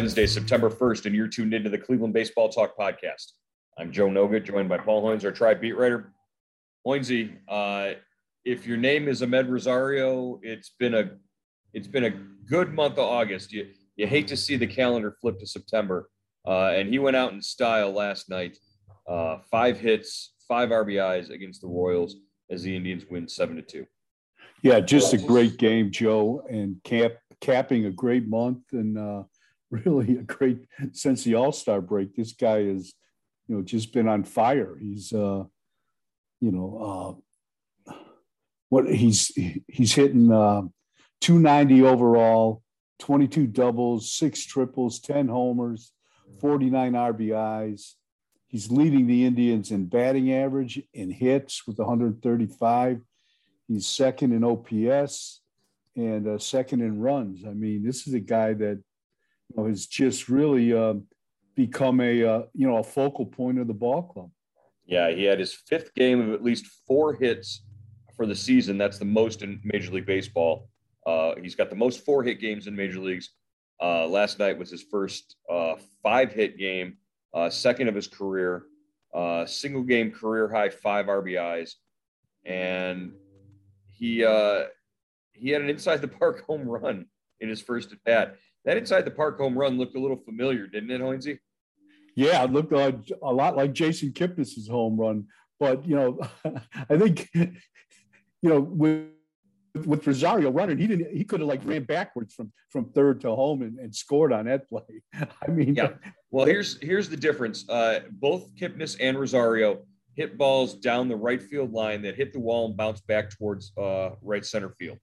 Wednesday, September 1st, and you're tuned into the Cleveland Baseball Talk podcast. I'm Joe Noga, joined by Paul Hoynes, our tribe beat writer. Hoynesy, uh, if your name is Amed Rosario, it's been a it's been a good month of August. You you hate to see the calendar flip to September, uh, and he went out in style last night. Uh, five hits, five RBIs against the Royals as the Indians win seven to two. Yeah, just a great game, Joe, and cap capping a great month and uh, really a great since the All Star break. This guy has, you know, just been on fire. He's, uh, you know, uh, what he's he's hitting uh, 290 overall, 22 doubles, six triples, 10 homers, 49 RBIs. He's leading the Indians in batting average, in hits with 135. He's second in OPS and uh, second in runs. I mean, this is a guy that know, has just really uh, become a uh, you know a focal point of the ball club. Yeah, he had his fifth game of at least four hits for the season. That's the most in Major League Baseball. Uh, he's got the most four hit games in major leagues. Uh, last night was his first uh, five hit game, uh, second of his career, uh, single game career high five RBIs, and he uh, he had an inside the park home run in his first at bat that inside the park home run looked a little familiar, didn't it, Hoynesy? Yeah, it looked uh, a lot like Jason Kipnis's home run. But you know, I think you know with with Rosario running, he didn't. He could have like ran backwards from from third to home and, and scored on that play. I mean, yeah. Well, here's here's the difference. Uh, both Kipnis and Rosario hit balls down the right field line that hit the wall and bounced back towards uh, right center field.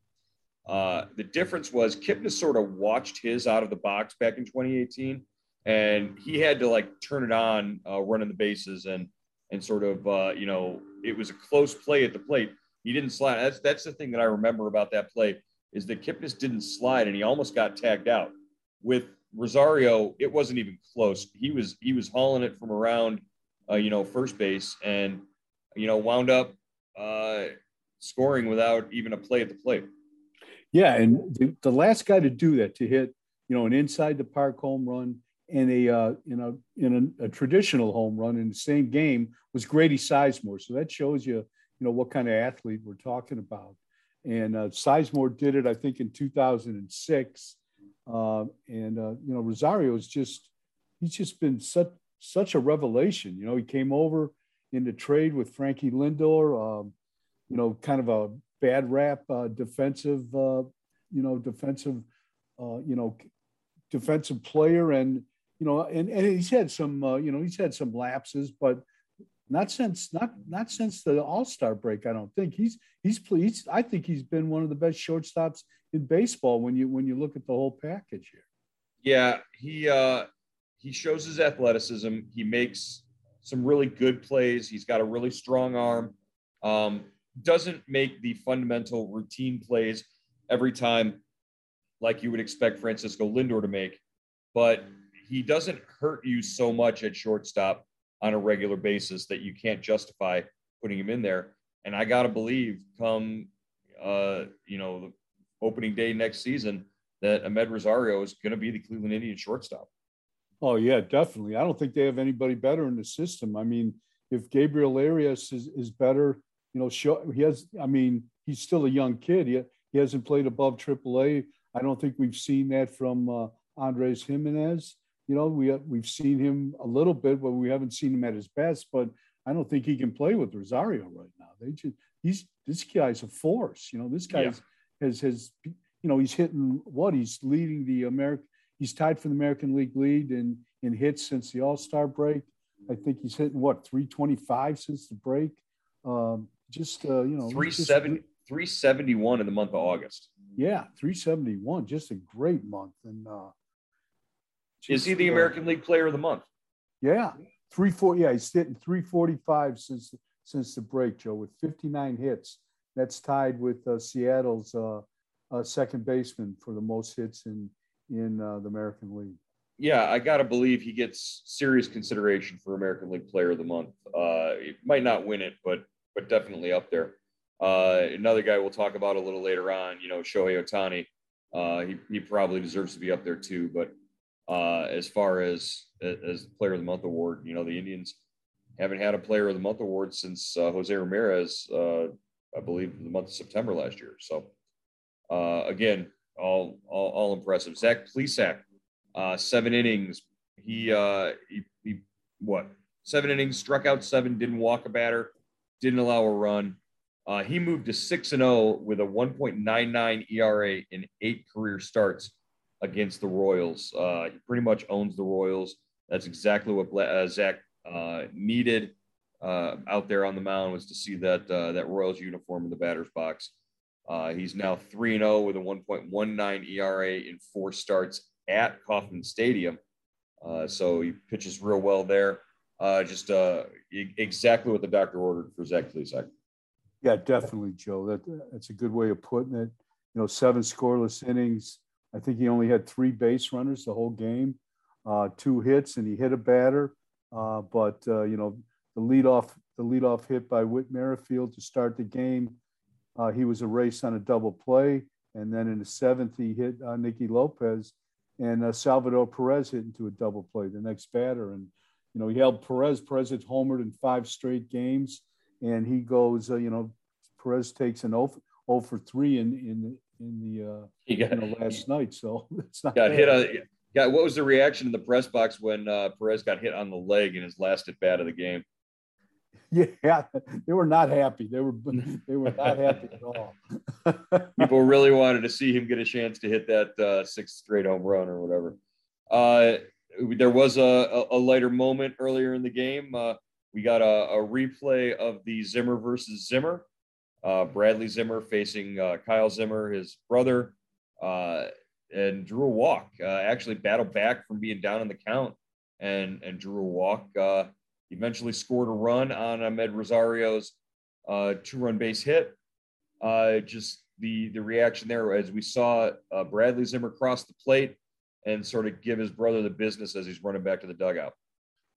Uh, the difference was Kipnis sort of watched his out of the box back in 2018, and he had to like turn it on uh, running the bases and and sort of uh, you know it was a close play at the plate. He didn't slide. That's that's the thing that I remember about that play is that Kipnis didn't slide and he almost got tagged out. With Rosario, it wasn't even close. He was he was hauling it from around uh, you know first base and you know wound up uh, scoring without even a play at the plate. Yeah, and the, the, last guy to do that, to hit, you know, an inside the park home run and a uh, in a in a, a, traditional home run in the same game was Grady Sizemore. So that shows you, you know, what kind of athlete we're talking about. And uh, Sizemore did it, I think, in 2006. Uh, and uh, you know, Rosario is just he's just been such such a revelation. You know, he came over in the trade with Frankie Lindor. Um, you know, kind of a bad rap uh, defensive, uh, you know, defensive, uh, you know, defensive player, and you know, and, and he's had some, uh, you know, he's had some lapses, but not since not not since the All Star break. I don't think he's he's he's. I think he's been one of the best shortstops in baseball when you when you look at the whole package here. Yeah, he uh, he shows his athleticism. He makes some really good plays. He's got a really strong arm. Um, doesn't make the fundamental routine plays every time like you would expect Francisco Lindor to make, but he doesn't hurt you so much at shortstop on a regular basis that you can't justify putting him in there. And I got to believe come, uh, you know, the opening day next season that Amed Rosario is going to be the Cleveland Indians shortstop. Oh yeah, definitely. I don't think they have anybody better in the system. I mean, if Gabriel Arias is, is better, you know, show, he has, I mean, he's still a young kid. He, he hasn't played above AAA. I don't think we've seen that from uh, Andres Gimenez. You know, we have, we've seen him a little bit, but we haven't seen him at his best. But I don't think he can play with Rosario right now. They just he's this guy's a force. You know, this guy yeah. has has you know he's hitting what he's leading the American. He's tied for the American League lead in in hits since the All Star break. I think he's hitting what 325 since the break. Um, just uh, you know 370 371 in the month of august. Yeah 371 just a great month. And uh just, is he the uh, american league player of the month? Yeah three four yeah he's hitting 345 since since the break joe with 59 hits. That's tied with uh, seattle's uh, uh, second baseman for the most hits in in uh, the american league. Yeah, I gotta believe he gets serious consideration for American League Player of the Month. Uh, he might not win it, but but definitely up there. Uh, another guy we'll talk about a little later on, you know, Shohei Ohtani. Uh, he, he probably deserves to be up there too. But uh, as far as as Player of the Month award. You know, the Indians haven't had a Player of the Month award since uh, Jose Ramirez, uh, I believe, the month of September last year. So uh, again, all, all all impressive. Zach Plesac, seven innings. He, uh, he he what seven innings, struck out seven, didn't walk a batter, didn't allow a run. Uh, he moved to 6 and 0 with a 1.99 ERA in eight career starts against the Royals. Uh, he pretty much owns the Royals. That's exactly what uh, Zach uh, needed uh, out there on the mound was to see that uh, that Royals uniform in the batter's box. he's now 3 and 0 with a 1.19 ERA in four starts at Kauffman Stadium. so he pitches real well there. Just exactly what the doctor ordered for Zach Plesac. Yeah, definitely, Joe. That that's a good way of putting it. You know, seven scoreless innings. I think he only had three base runners the whole game, uh, two hits, and he hit a batter. Uh, but uh, you know, the leadoff the leadoff hit by Whit Merrifield to start the game. Uh, he was erased on a double play, and then in the seventh he hit uh, Nicky Lopez, and uh, Salvador Perez hit into a double play. The next batter, and you know, he held Perez. Perez had homered in five straight games and he goes, uh, you know, Perez takes an 0, 0 for 3 in in in the uh, he got, you know, last night. So it's not got bad. hit on. Yeah, what was the reaction in the press box when uh, Perez got hit on the leg in his last at bat of the game? Yeah, they were not happy. They were they were not happy at all. People really wanted to see him get a chance to hit that uh, sixth straight home run or whatever. Uh, there was a, a, lighter moment earlier in the game. Uh, we got a, a replay of the Zimmer versus Zimmer. Uh, Bradley Zimmer facing uh, Kyle Zimmer, his brother, uh, and drew a walk. Uh, actually, battled back from being down in the count and and drew a walk. Uh, eventually scored a run on Amed Rosario's two-run base hit. just the the reaction there as we saw Bradley Zimmer cross the plate and sort of give his brother the business as he's running back to the dugout.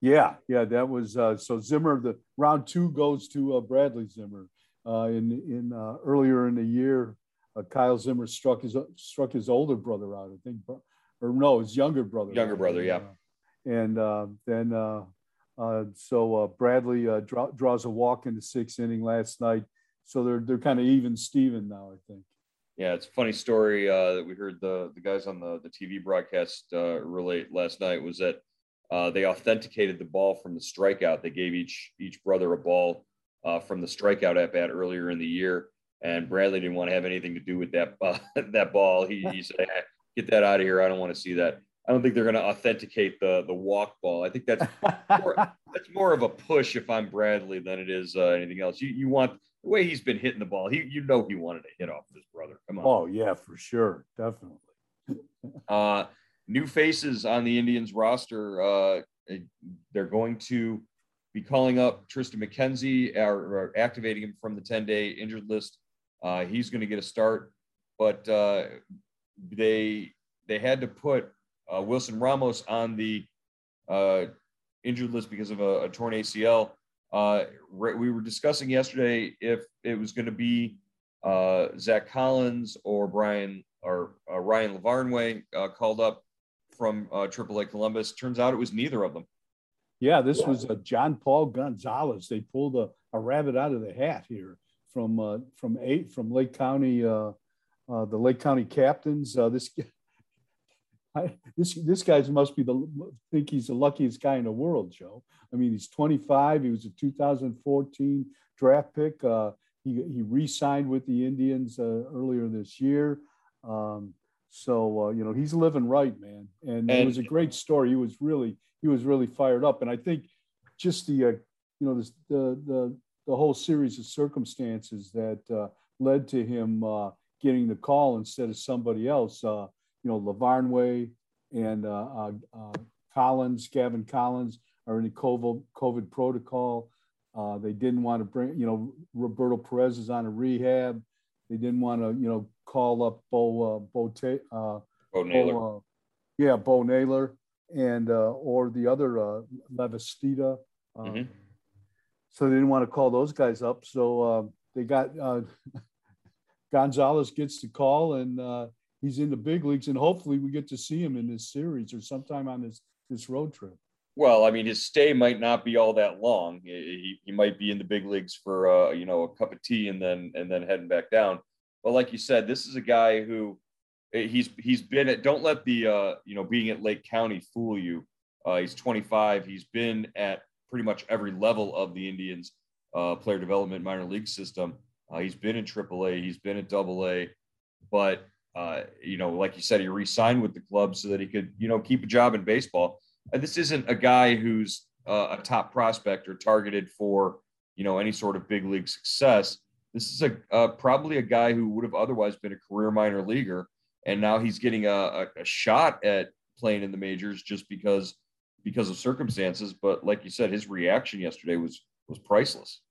Yeah, yeah, that was uh, so Zimmer. The round two goes to uh, Bradley Zimmer. Uh, in in uh, earlier in the year, uh, Kyle Zimmer struck his struck his older brother out. I think, or no, his younger brother. Younger brother, yeah. and then so Bradley draw, draws a walk in the sixth inning last night. So they're they're kind of even Steven now, I think. Yeah, it's a funny story that we heard the the guys on the the TV broadcast relate last night was that uh, they authenticated the ball from the strikeout. They gave each each brother a ball uh, from the strikeout at bat earlier in the year, and Bradley didn't want to have anything to do with that uh, that ball. He, he said, hey, "Get that out of here! I don't want to see that." I don't think they're going to authenticate the the walk ball. I think that's more, that's more of a push if I'm Bradley than it is uh, anything else. You you want the way he's been hitting the ball. He you know he wanted to hit off his brother. Come on. Oh yeah, for sure, definitely. uh, new faces on the Indians roster. Uh, they're going to be calling up Tristan McKenzie or, or activating him from the 10 day injured list. Uh, he's going to get a start, but uh, they they had to put uh, Wilson Ramos on the uh, injured list because of a, a torn ACL. Uh, we were discussing yesterday if it was going to be uh, Zach Collins or Brian or Ryan Lavarnway called up from uh, AAA Columbus. Turns out it was neither of them. Yeah, this was uh, John Paul Gonzalez. They pulled a, a rabbit out of the hat here from uh, from eight from Lake County, uh, uh, the Lake County captains. Uh, this I, this this guy must be the think he's the luckiest guy in the world, Joe. I mean, he's 25. He was a 2014 draft pick. Uh, he he re-signed with the Indians uh, earlier this year. Um, so uh, you know he's living right, man, and, and, it was a great story. He was really he was really fired up, and I think just the uh, you know this, the the the whole series of circumstances that uh, led to him uh, getting the call instead of somebody else. Uh, you know, Lavarnway and uh, Collins, Gavin Collins, are in the COVID, COVID protocol. they didn't want to bring, you know, Roberto Perez is on a rehab. They didn't want to, you know, call up Bo, uh, Bo, uh, Bo Naylor. Bo, uh, yeah, Bo Naylor and uh, or the other uh, Lavastida. Um, mm-hmm. So they didn't want to call those guys up. So uh, they got uh, Gonzalez gets the call and uh, he's in the big leagues, and hopefully we get to see him in this series or sometime on this this road trip. Well, I mean, his stay might not be all that long. He, he might be in the big leagues for uh, you know a cup of tea and then and then heading back down. But like you said, this is a guy who eh, he's he's been at. Don't let the uh, you know being at Lake County fool you. Uh, he's 25. He's been at pretty much every level of the Indians uh, player development minor league system. Uh, he's been in AAA. He's been at AA. But uh, you know, like you said, he re-signed with the club so that he could you know keep a job in baseball And this isn't a guy who's uh, a top prospect or targeted for you know any sort of big league success. This is a uh, probably a guy who would have otherwise been a career minor leaguer, and now he's getting a, a, a shot at playing in the majors just because because of circumstances. But like you said, his reaction yesterday was was priceless.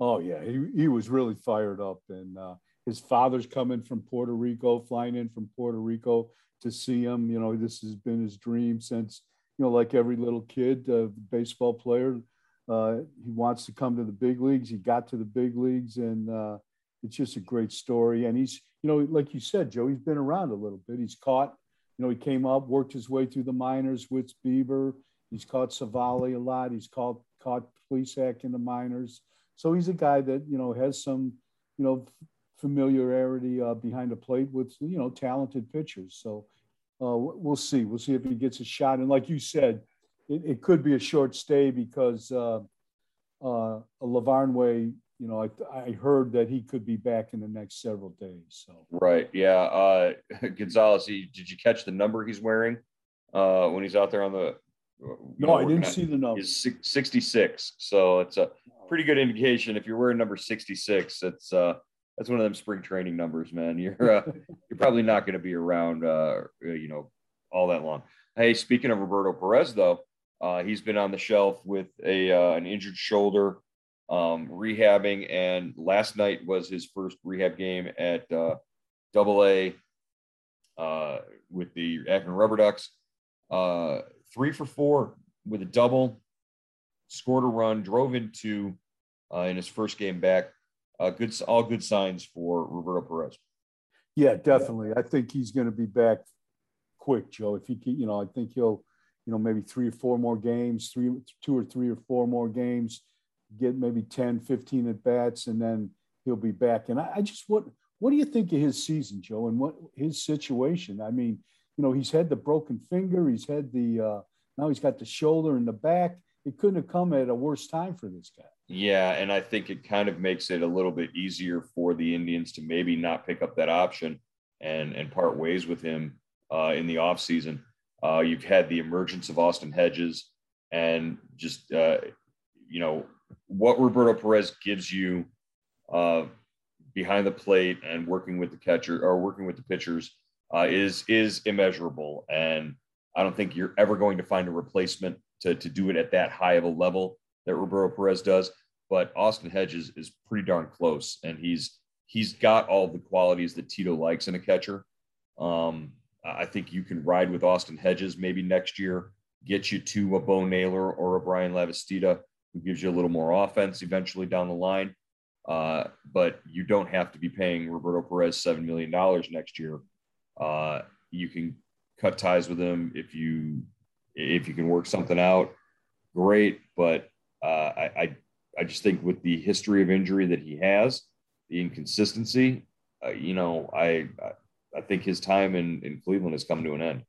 Oh yeah, he, he was really fired up, and uh, his father's coming from Puerto Rico, flying in from Puerto Rico to see him. You know, this has been his dream since you know, like every little kid, uh, baseball player, uh, he wants to come to the big leagues. He got to the big leagues, and uh, it's just a great story. And he's, you know, like you said, Joe, he's been around a little bit. He's caught, you know, he came up, worked his way through the minors with Bieber. He's caught Civale a lot. He's caught caught Plesac in the minors. So he's a guy that you know has some, you know, familiarity uh, behind the plate with you know talented pitchers. So uh, we'll see. We'll see if he gets a shot. And like you said, it, it could be a short stay because uh, uh, Lavarnway, you know, I, I heard that he could be back in the next several days. So right, yeah. Uh, Gonzalez, he, did you catch the number he's wearing uh, when he's out there on the? No, I didn't see the number. He's 66, so it's a pretty good indication. If you're wearing number 66, it's uh, that's one of them spring training numbers, man. You're uh, you're probably not going to be around, uh, you know, all that long. Hey, speaking of Roberto Perez, though, uh, he's been on the shelf with a uh, an injured shoulder, um, rehabbing, and last night was his first rehab game at uh, Double A uh, with the Akron Rubber Ducks. Uh, three for four with a double, scored a run, drove into uh, in his first game back uh, good, all good signs for Roberto Perez. Yeah, definitely. I think he's going to be back quick, Joe. If he, can, you know, I think he'll, you know, maybe three or four more games, three, two or three or four more games, get maybe 10, 15 at bats, and then he'll be back. And I, I just, what, what do you think of his season, Joe, and what his situation? I mean, you know, he's had the broken finger, he's had the, uh, now he's got the shoulder and the back. It couldn't have come at a worse time for this guy. Yeah, and I think it kind of makes it a little bit easier for the Indians to maybe not pick up that option and and part ways with him uh, in the offseason. Uh, you've had the emergence of Austin Hedges, and just uh, you know what Roberto Perez gives you uh, behind the plate and working with the catcher or working with the pitchers uh, is is immeasurable. And I don't think you're ever going to find a replacement to to do it at that high of a level that Roberto Perez does, but Austin Hedges is pretty darn close, and he's he's got all the qualities that Tito likes in a catcher. Um, I think you can ride with Austin Hedges maybe next year, get you to a Bo Naylor or a Bryan Lavastida who gives you a little more offense eventually down the line. Uh, but you don't have to be paying Roberto Perez seven million dollars next year. Uh, you can cut ties with him if you if you can work something out. Great, but uh, I, I, I just think with the history of injury that he has, the inconsistency, uh, you know, I I think his time in, in Cleveland has come to an end.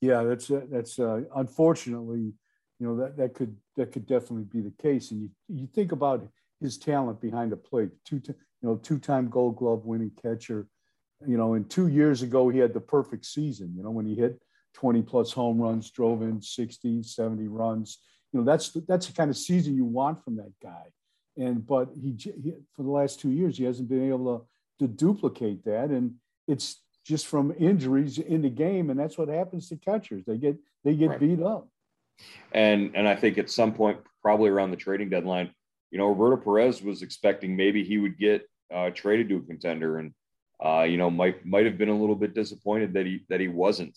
Yeah, that's uh, that's uh, unfortunately, you know, that that could that could definitely be the case. And you you think about his talent behind the plate, two you know two time Gold Glove winning catcher. You know, and two years ago he had the perfect season. You know, when he hit 20 plus home runs, drove in 60, 70 runs you know that's that's the kind of season you want from that guy. And but he, he, for the last two years he hasn't been able to, to duplicate that. And it's just from injuries in the game and that's what happens to catchers. They get they get right. beat up. And and i think at some point probably around the trading deadline you know roberto perez was expecting maybe he would get uh, traded to a contender. And uh, you know might might have been a little bit disappointed that he that he wasn't.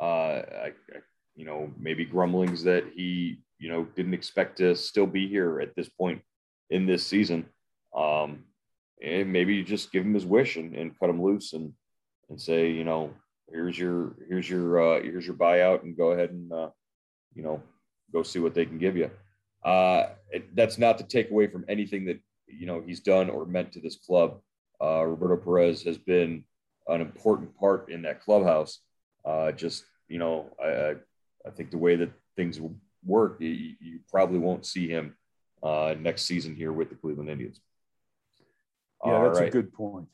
Uh, I, I, you know maybe grumblings that he you know, didn't expect to still be here at this point in this season. Um, and maybe you just give him his wish and, and cut him loose and and say, you know, here's your here's your uh, here's your buyout, and go ahead and uh, you know go see what they can give you. Uh, it, that's not to take away from anything that you know he's done or meant to this club. Uh, Roberto Perez has been an important part in that clubhouse. Uh, just you know, I, I think the way that things work, you, you probably won't see him uh, next season here with the Cleveland Indians. Yeah, that's right. a good point.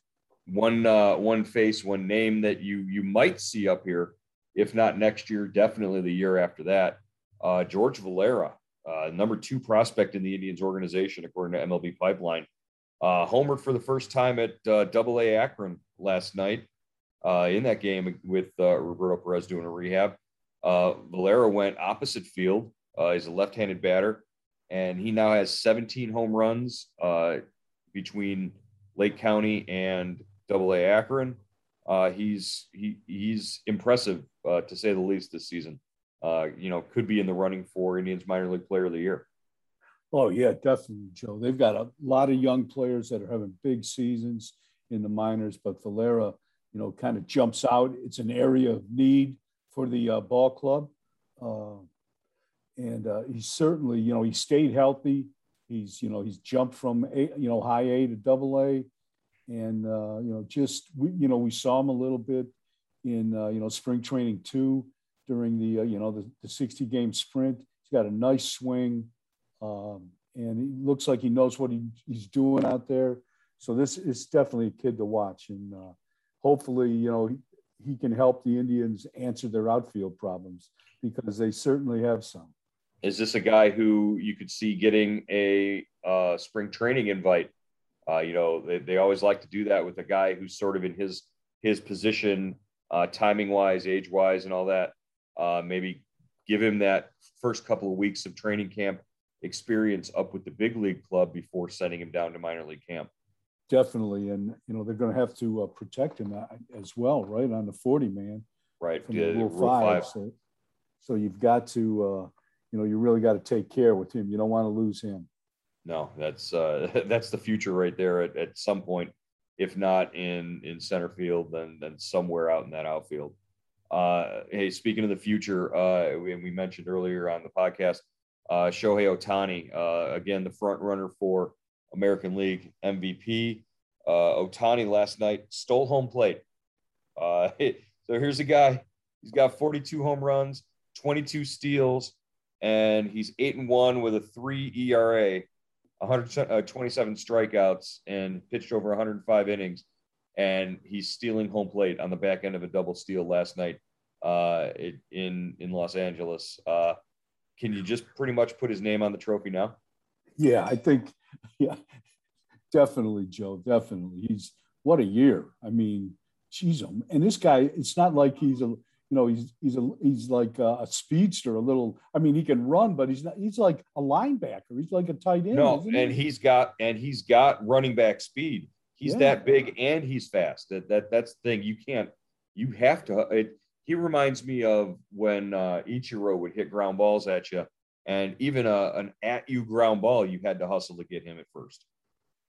One uh, one face, one name that you you might see up here, if not next year, definitely the year after that. Uh, George Valera, uh, number two prospect in the Indians organization, according to MLB Pipeline. Uh, homered for the first time at uh, Double A Akron last night uh, in that game with uh, Roberto Perez doing a rehab. Uh, Valera went opposite field. Uh, he's a left-handed batter, and he now has 17 home runs uh, between Lake County and Double A Akron. Uh, he's he, he's impressive to say the least this season. you know, could be in the running for Indians minor league player of the year. Oh yeah, definitely, Joe. They've got a lot of young players that are having big seasons in the minors, but Valera, you know, kind of jumps out. It's an area of need for the uh, ball club. Uh, and uh, he's certainly, you know, he stayed healthy. He's, you know, he's jumped from, a, you know, high A to double A. And, uh, you know, just, we, you know, we saw him a little bit in, uh, you know, spring training two during the, uh, you know, the, the 60 game sprint. He's got a nice swing. Um, and he looks like he knows what he, he's doing out there. So this is definitely a kid to watch. And hopefully, you know, he can help the Indians answer their outfield problems because they certainly have some. Is this a guy who you could see getting a uh, spring training invite? Uh, you know, they, they always like to do that with a guy who's sort of in his his position, uh, timing wise, age wise, and all that. Uh, maybe give him that first couple of weeks of training camp experience up with the big league club before sending him down to minor league camp definitely. And you know they're going to have to uh, protect him uh, as well, right on the forty man, right? From yeah, Rule, Rule five. five. So, so you've got to, uh, you know, you really got to take care with him. You don't want to lose him. No, that's uh, that's the future right there. At, at some point, if not in in center field, then then somewhere out in that outfield. Uh, hey, speaking of the future, uh, we, we mentioned earlier on the podcast, uh, Shohei Ohtani, uh, again the front runner for American League MVP. Uh, Ohtani last night stole home plate. Uh, so here's a guy. He's got 42 home runs, 22 steals, and he's eight and one with a three ERA, 127 uh, strikeouts, and pitched over 105 innings. And he's stealing home plate on the back end of a double steal last night uh, in in Los Angeles. Uh, can you just pretty much put his name on the trophy now? Yeah, I think yeah, definitely, Joe. Definitely. He's what a year. I mean, geez, and this guy, it's not like he's a, you know, he's he's a he's like a, a speedster, a little. I mean, he can run, but he's not. He's like a linebacker. He's like a tight end. No, and he? he's got and he's got running back speed. He's yeah. that big and he's fast. That that that's the thing. You can't. You have to. It, he reminds me of when uh, Ichiro would hit ground balls at you and even a, an at you ground ball, you had to hustle to get him at first.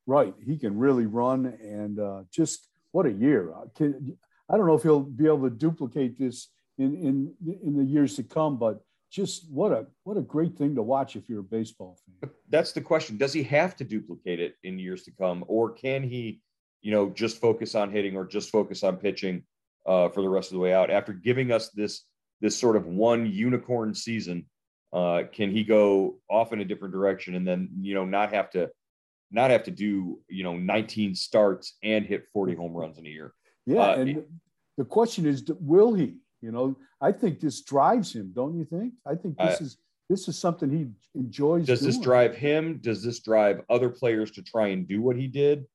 Right. He can really run and uh, just what a year. Uh, can, I don't know if he'll be able to duplicate this in, in, in the years to come, but just what a what a great thing to watch if you're a baseball fan. That's the question. Does he have to duplicate it in years to come, or can he, you know, just focus on hitting or just focus on pitching uh, for the rest of the way out after giving us this this sort of one unicorn season uh, can he go off in a different direction and then you know not have to not have to do you know 19 starts and hit 40 home runs in a year? Yeah, uh, and the question is, will he? You know, I think this drives him. Don't you think? I think this is this is something he enjoys. Does doing. this drive him? Does this drive other players to try and do what he did?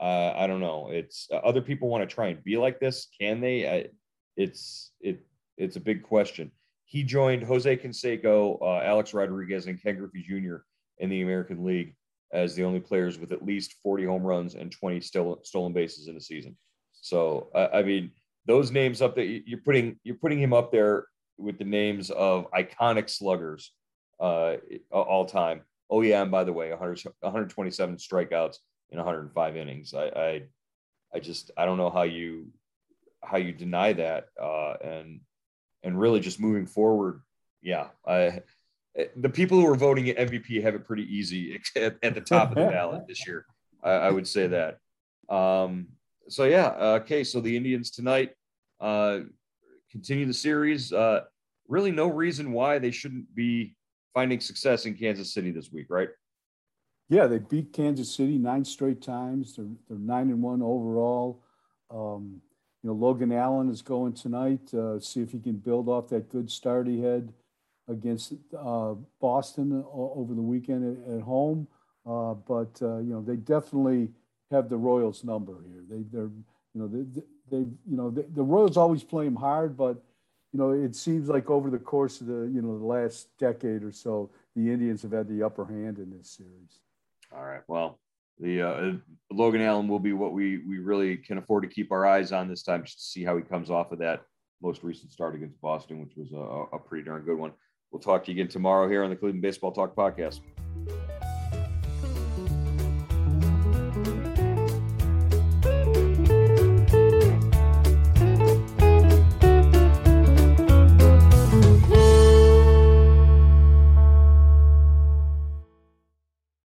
Uh, I don't know. It's uh, other people want to try and be like this. Can they? it's it it's a big question. He joined Jose Canseco, uh, Alex Rodriguez, and Ken Griffey Jr. in the American League as the only players with at least 40 home runs and 20 stolen bases in a season. So uh, I mean, those names up there, you're putting you're putting him up there with the names of iconic sluggers uh, all time. Oh yeah, and by the way, 100, 127 strikeouts in 105 innings. I, I I just I don't know how you how you deny that uh, and and really just moving forward. Yeah, I, the people who are voting at MVP have it pretty easy at, at the top of the ballot this year. I, I, would say that. Um, so yeah, okay. So the Indians tonight uh, continue the series. Uh, really, no reason why they shouldn't be finding success in Kansas City this week, right? Yeah, they beat Kansas City nine straight times. They're they're nine and one overall. Um, you know, Logan Allen is going tonight. Uh, see if he can build off that good start he had against uh, Boston over the weekend at, at home. Uh, but uh, you know, they definitely have the Royals number here. They they're you know they they you know they, the Royals always play them hard, but you know it seems like over the course of the you know the last decade or so, the Indians have had the upper hand in this series. All right. Well, the uh, Logan Allen will be what we we really can afford to keep our eyes on this time, just to see how he comes off of that most recent start against Boston, which was a, a pretty darn good one. We'll talk to you again tomorrow here on the Cleveland Baseball Talk podcast.